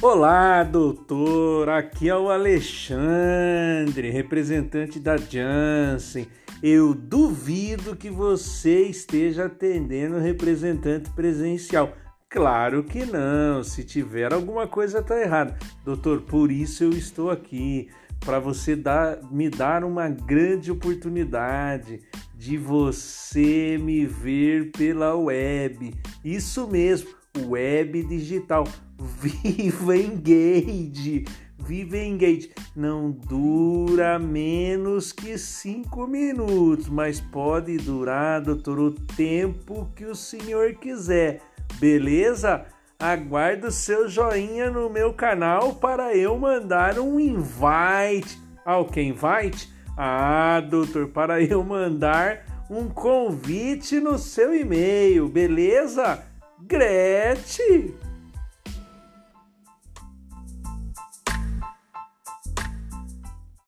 Olá, doutor. Aqui é o Alexandre, representante da Janssen. Eu duvido que você esteja atendendo representante presencial. Claro que não. Se tiver alguma coisa tá errada. Doutor, por isso eu estou aqui para você dar, me dar uma grande oportunidade de você me ver pela web. Isso mesmo, web digital Viva Engage! Viva Engage! Não dura menos que cinco minutos, mas pode durar, doutor, o tempo que o senhor quiser, beleza? Aguardo seu joinha no meu canal para eu mandar um invite. Ah, o que invite? Ah, doutor, para eu mandar um convite no seu e-mail, beleza? Gretchen!